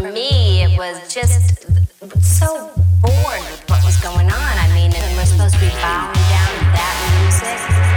for me, it was just so bored with what was going on. I mean, and we're supposed to be bowing down to that music.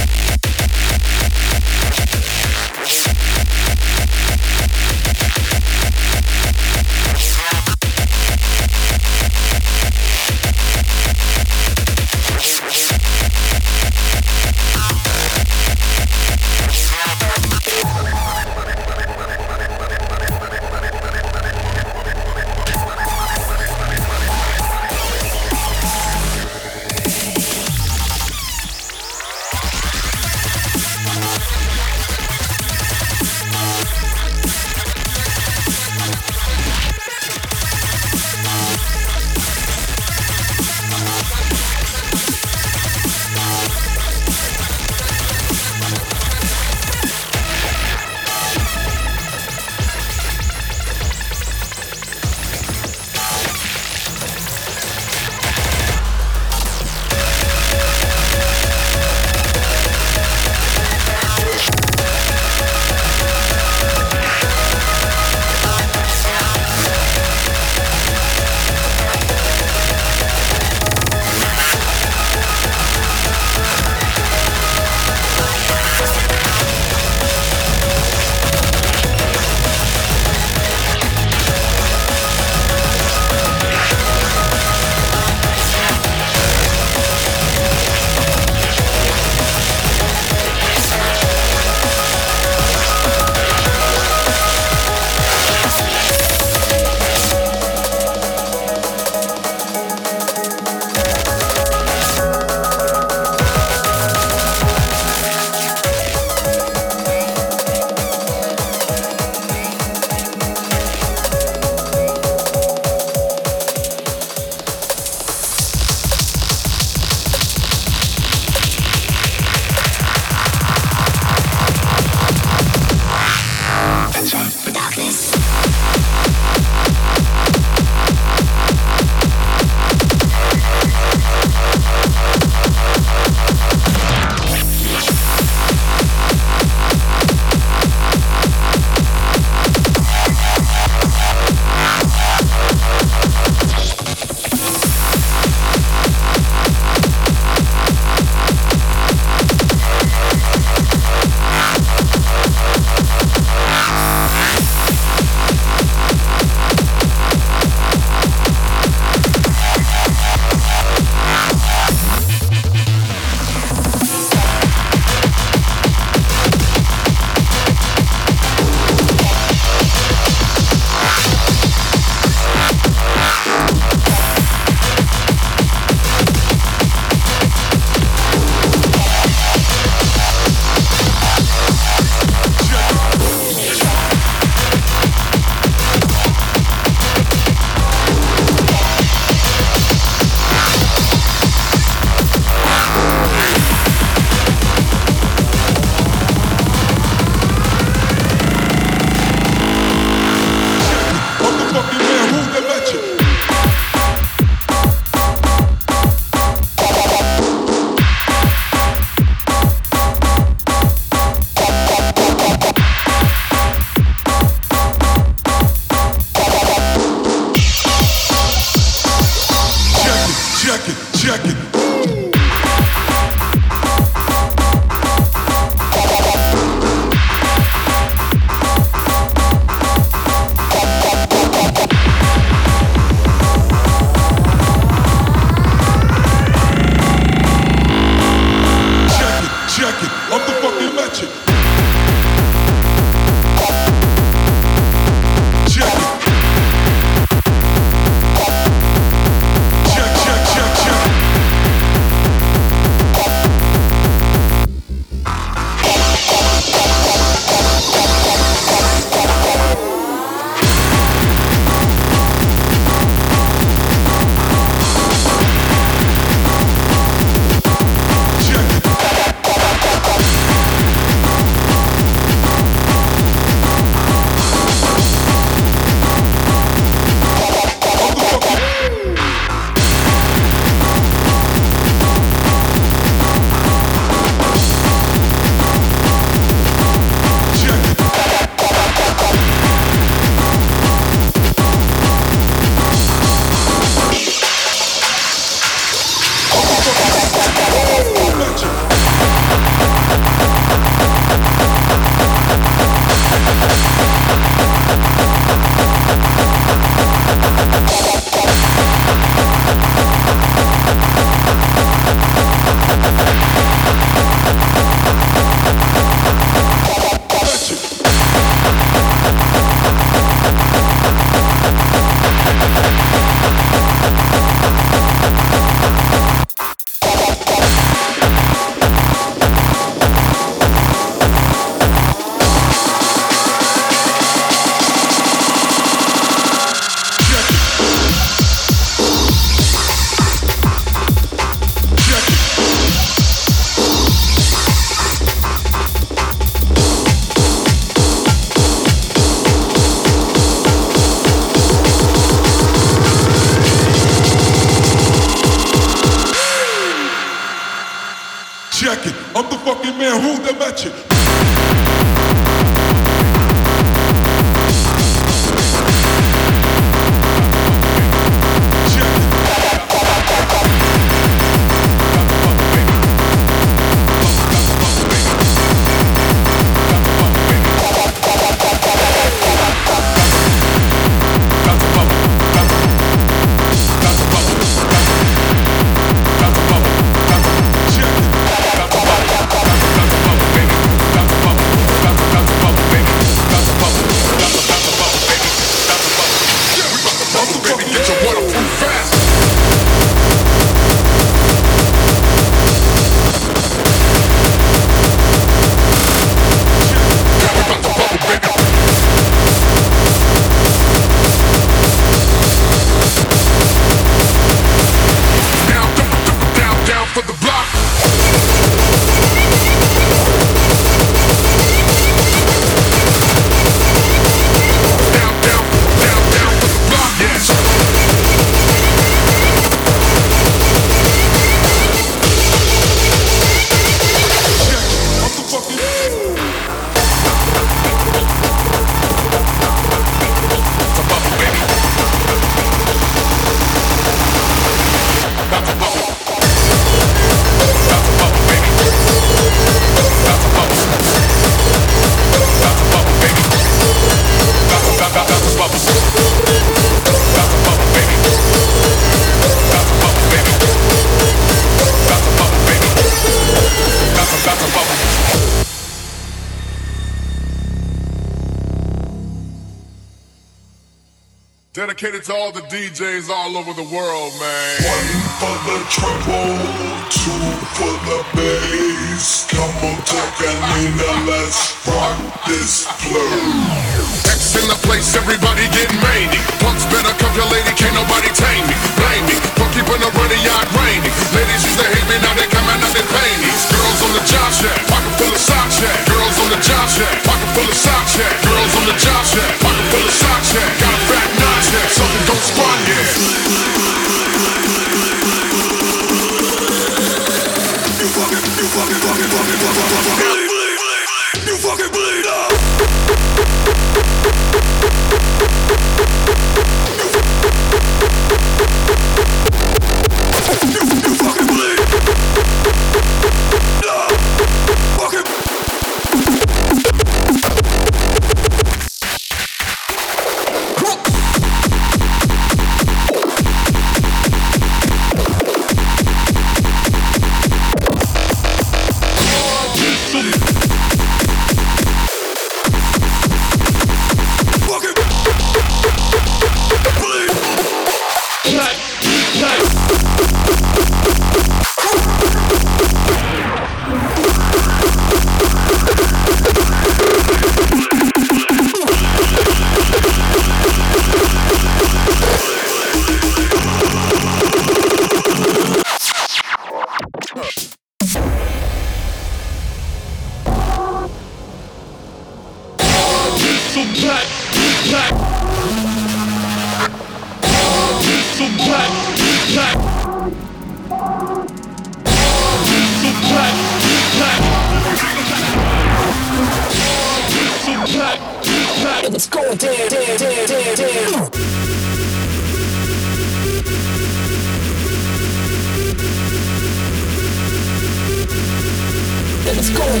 It's golden.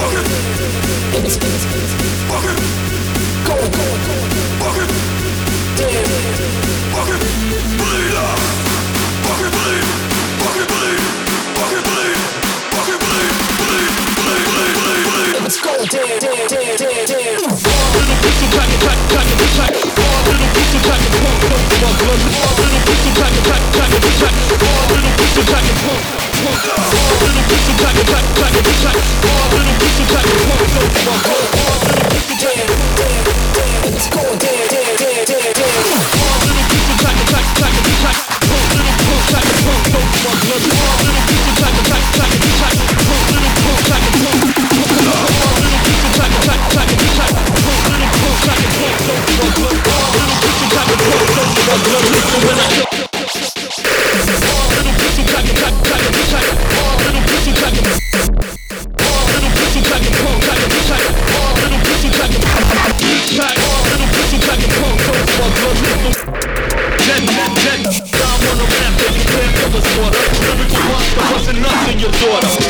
Booger. It's booger. Gold. Booger. Dead. Booger. Bleed up. Booger bleed. Booger bleed. Booger bleed. Booger bleed. Bleed. Bleed. Bleed. Bleed. Bleed. It's golden. Dead. Dead. Dead. Dead. Little pistol pack. Pack. Pack. Pack. Fuck, fuck, fuck. your daughter.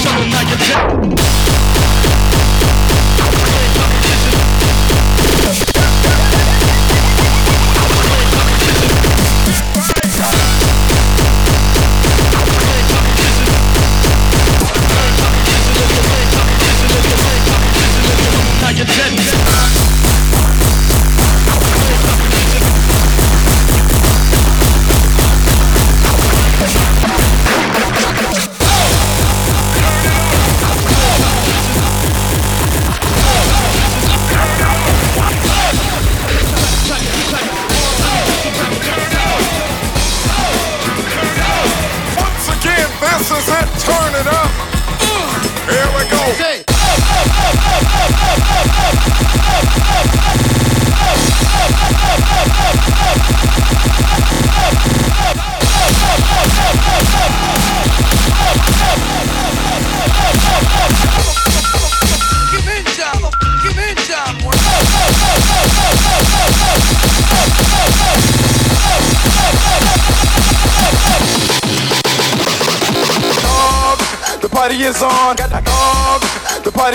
So with a shovel, now you're dead.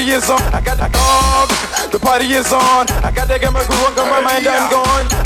Party is on. I got that dog. The party is on. I got that gamma groove on, got my mind, I'm gone.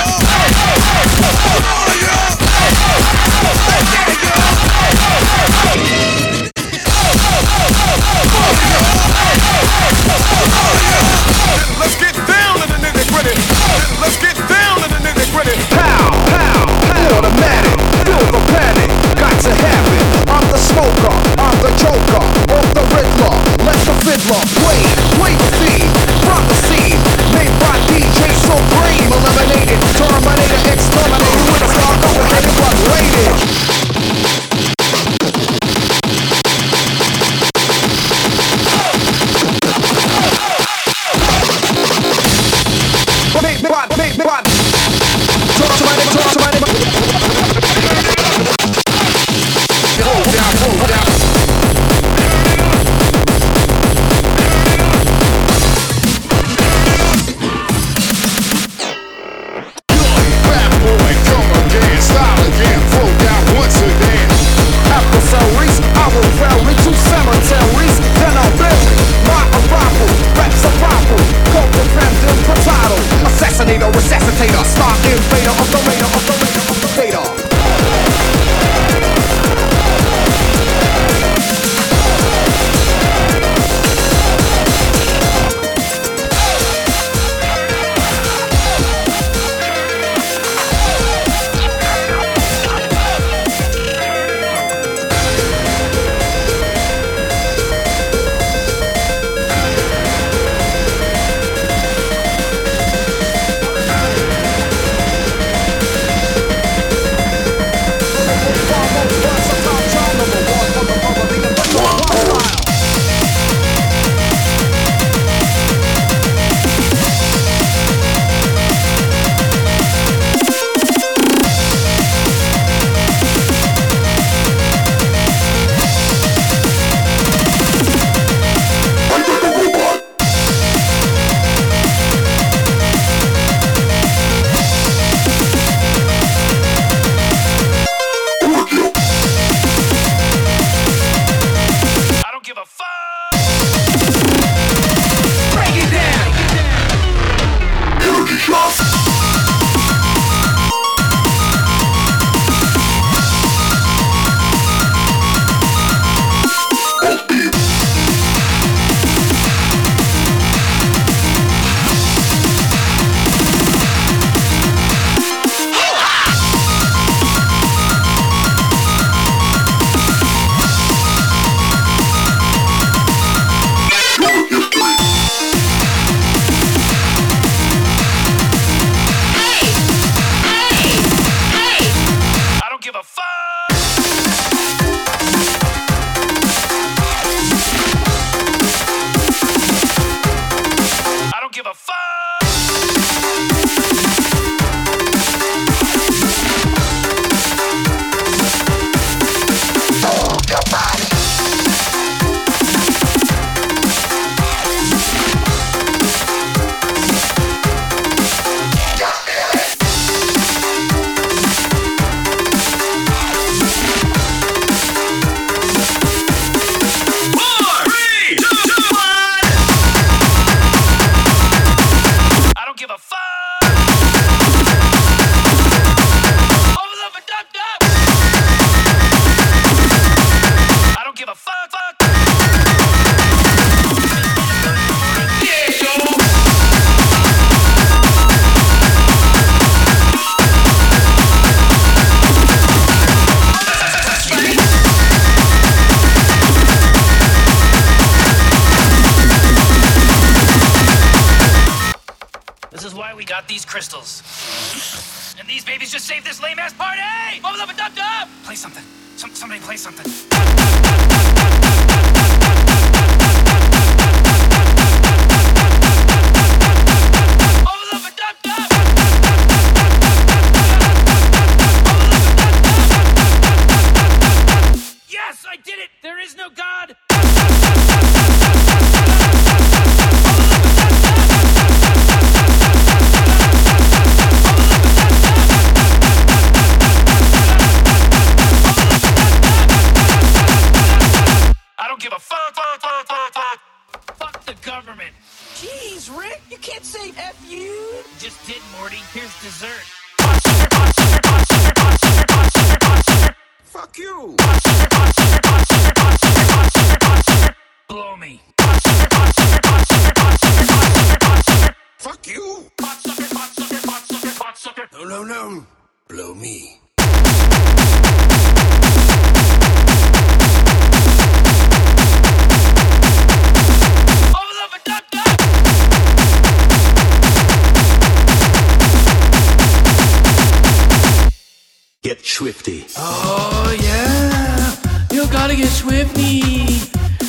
Oh yeah, you gotta get Schwifty.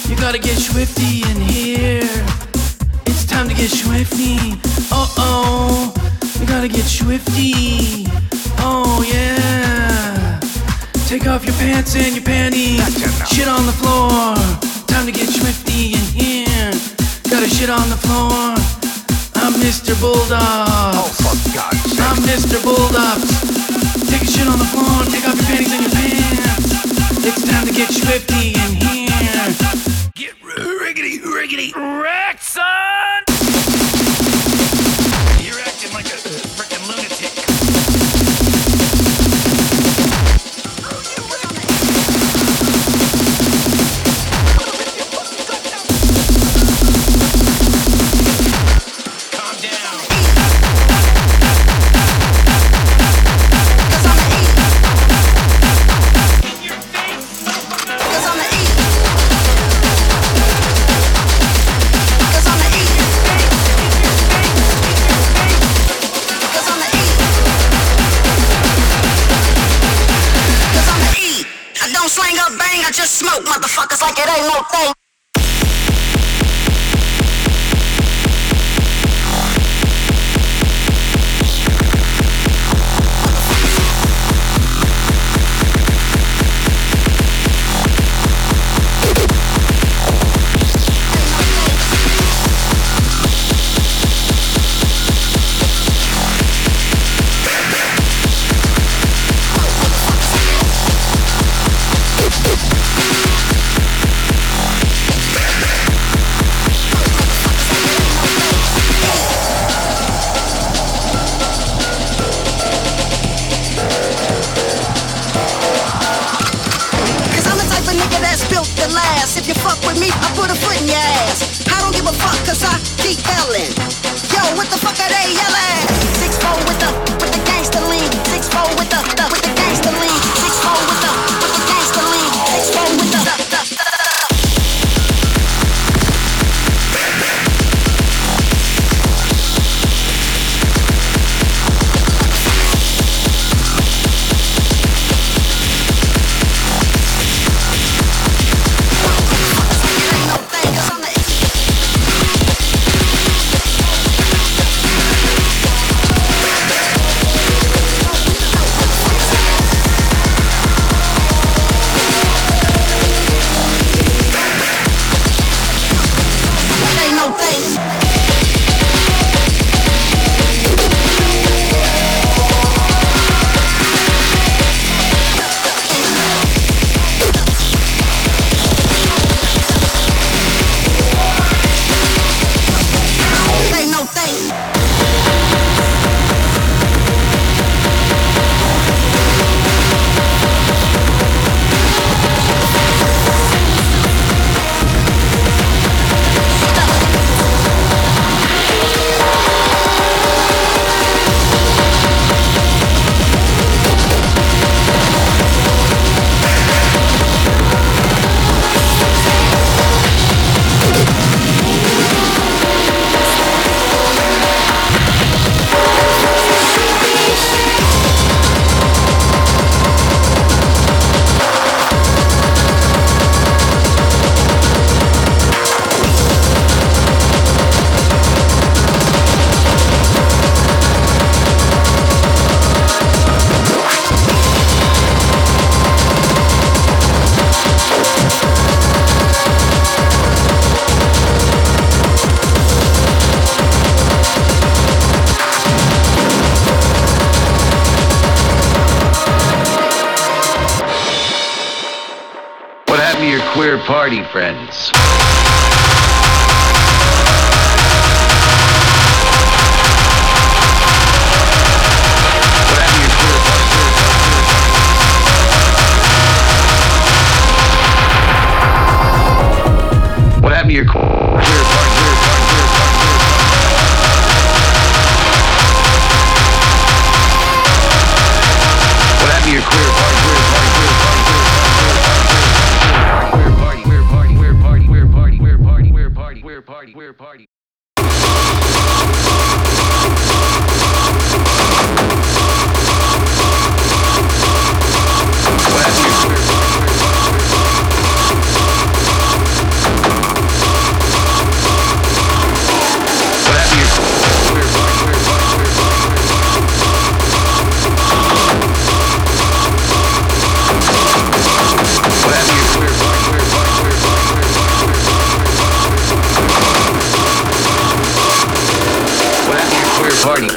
You gotta get Schwifty in here. It's time to get Schwifty. Uh oh, you gotta get Schwifty. Oh yeah, take off your pants and your panties. Shit on the floor. Time to get Schwifty in here. Gotta shit on the floor. I'm Mr. Bulldog. Oh. I'm Mr. Bulldog shit on the floor, take off your panties and your pants. It's time to get schwifty in here. Get riggedy, riggedy, riggedy. Party party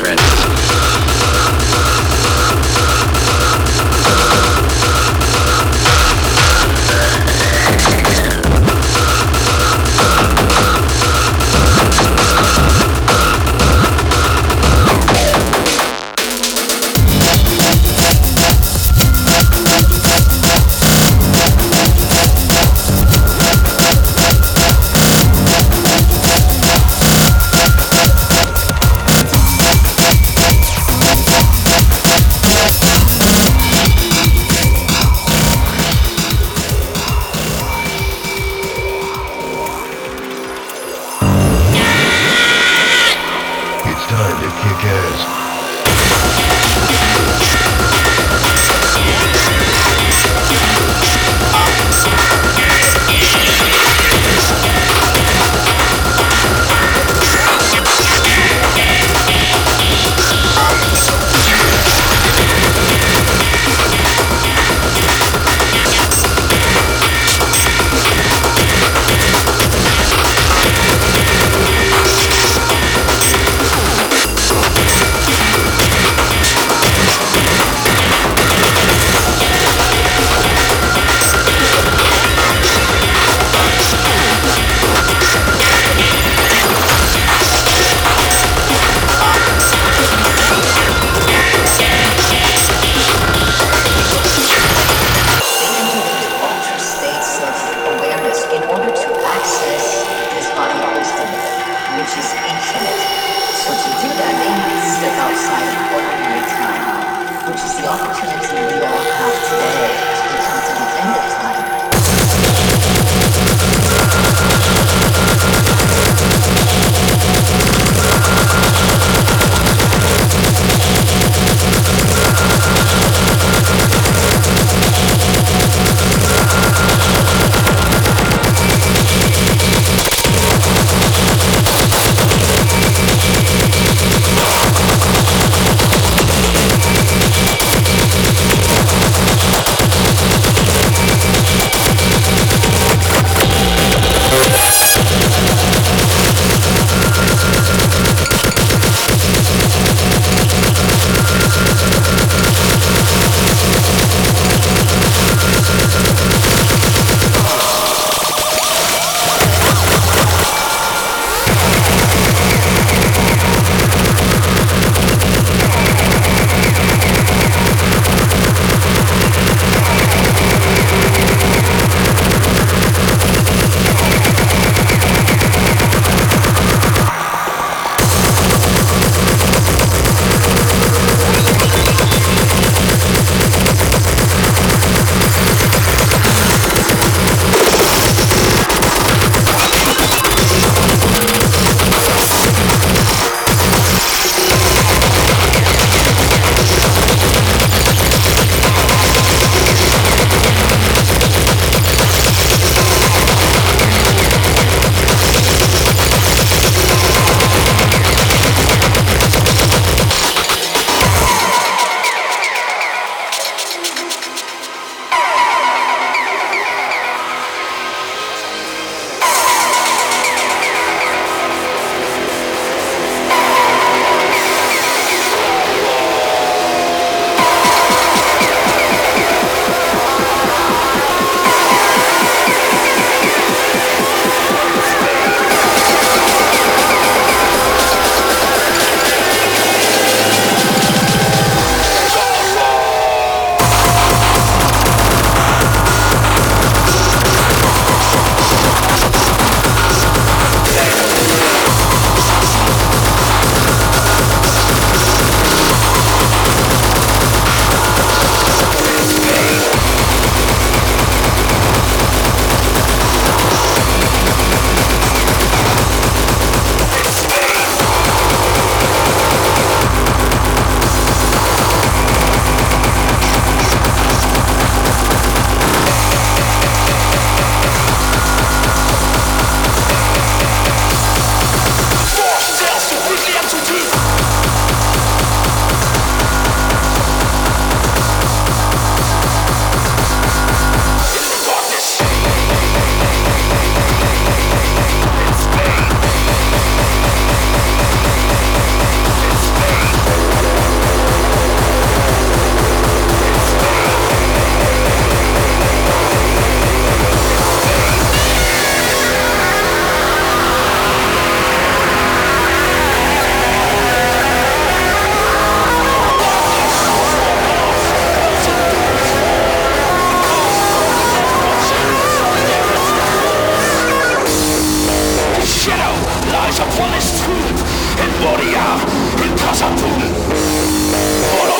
머리야. 흩어서 둔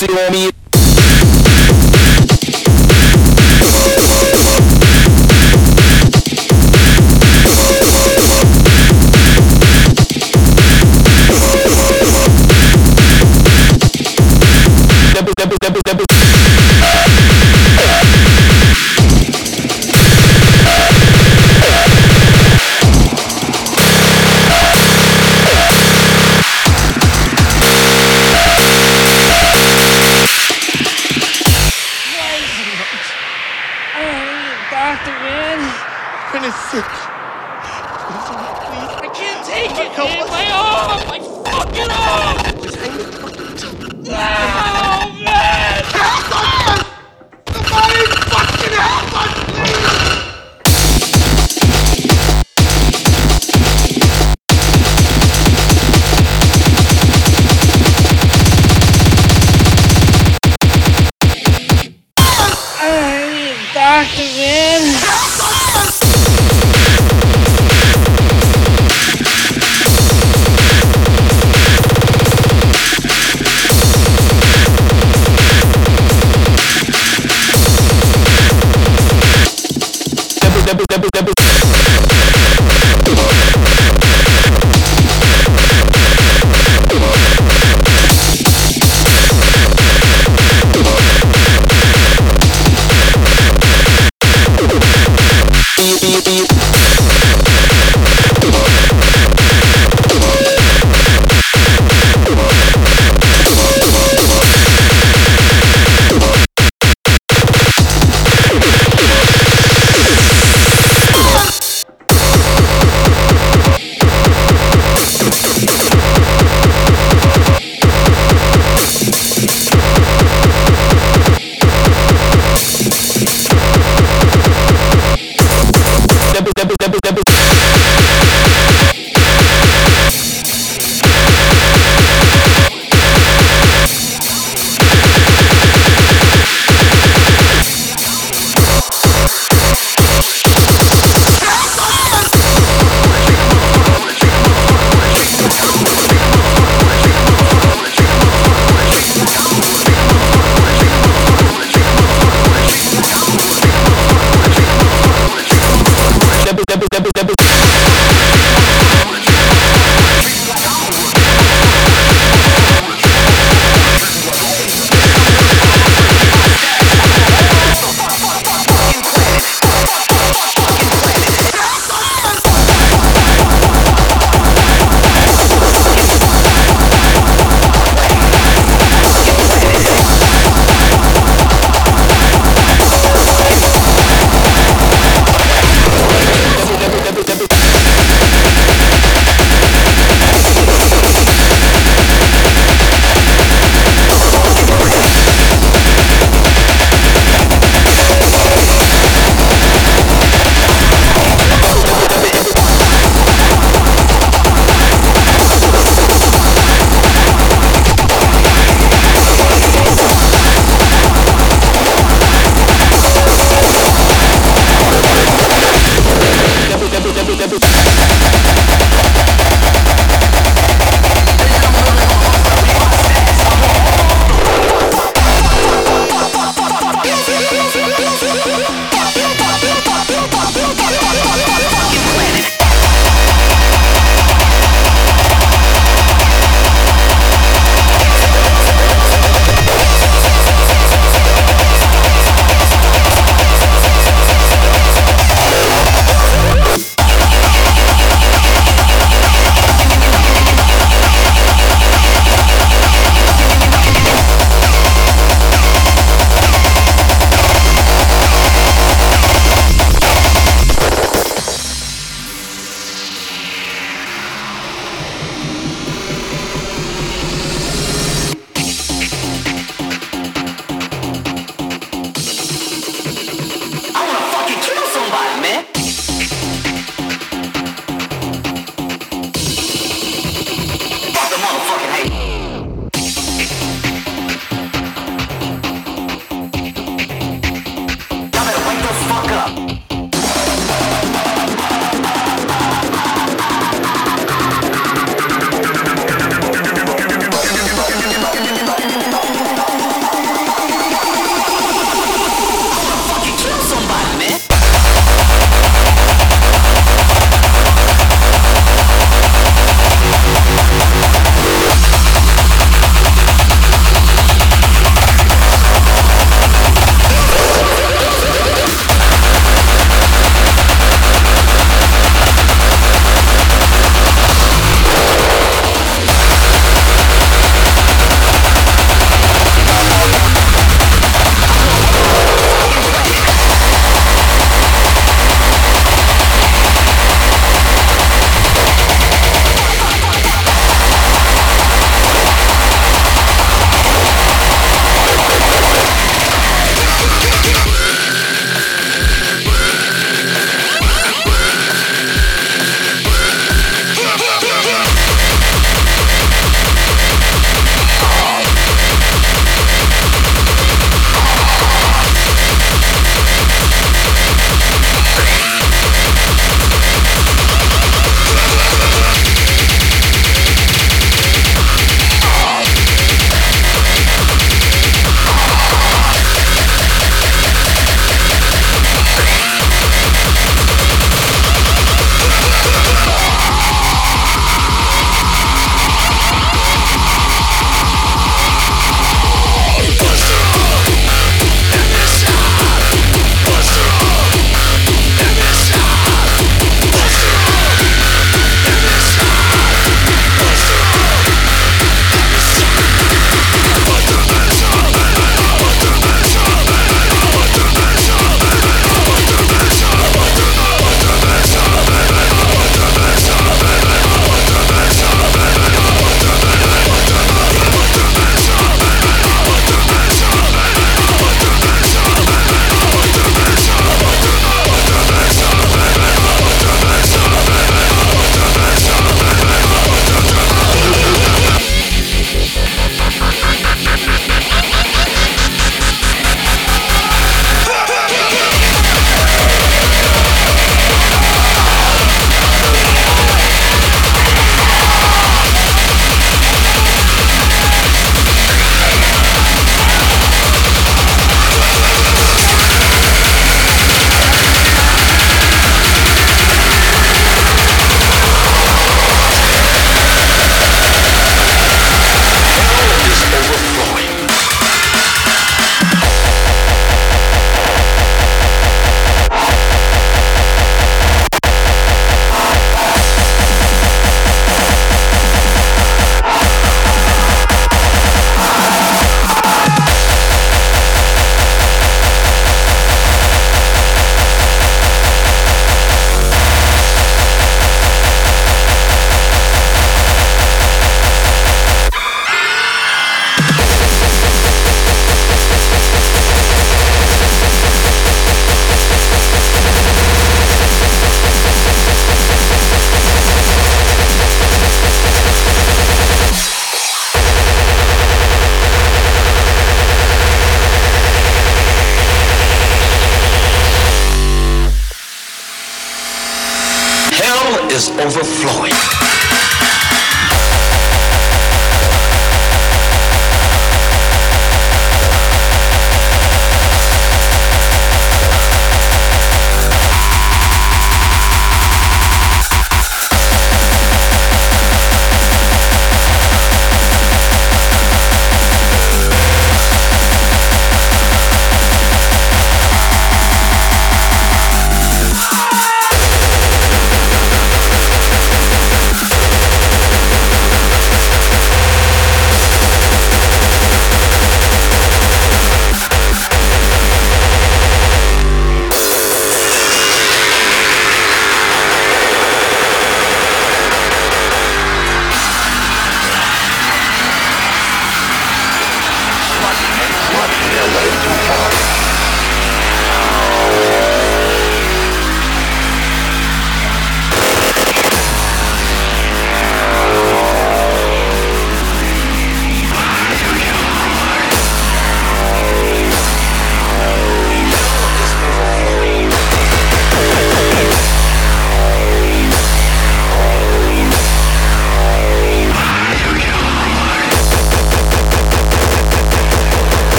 Pussy on me. Double,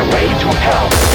plugging way to hell.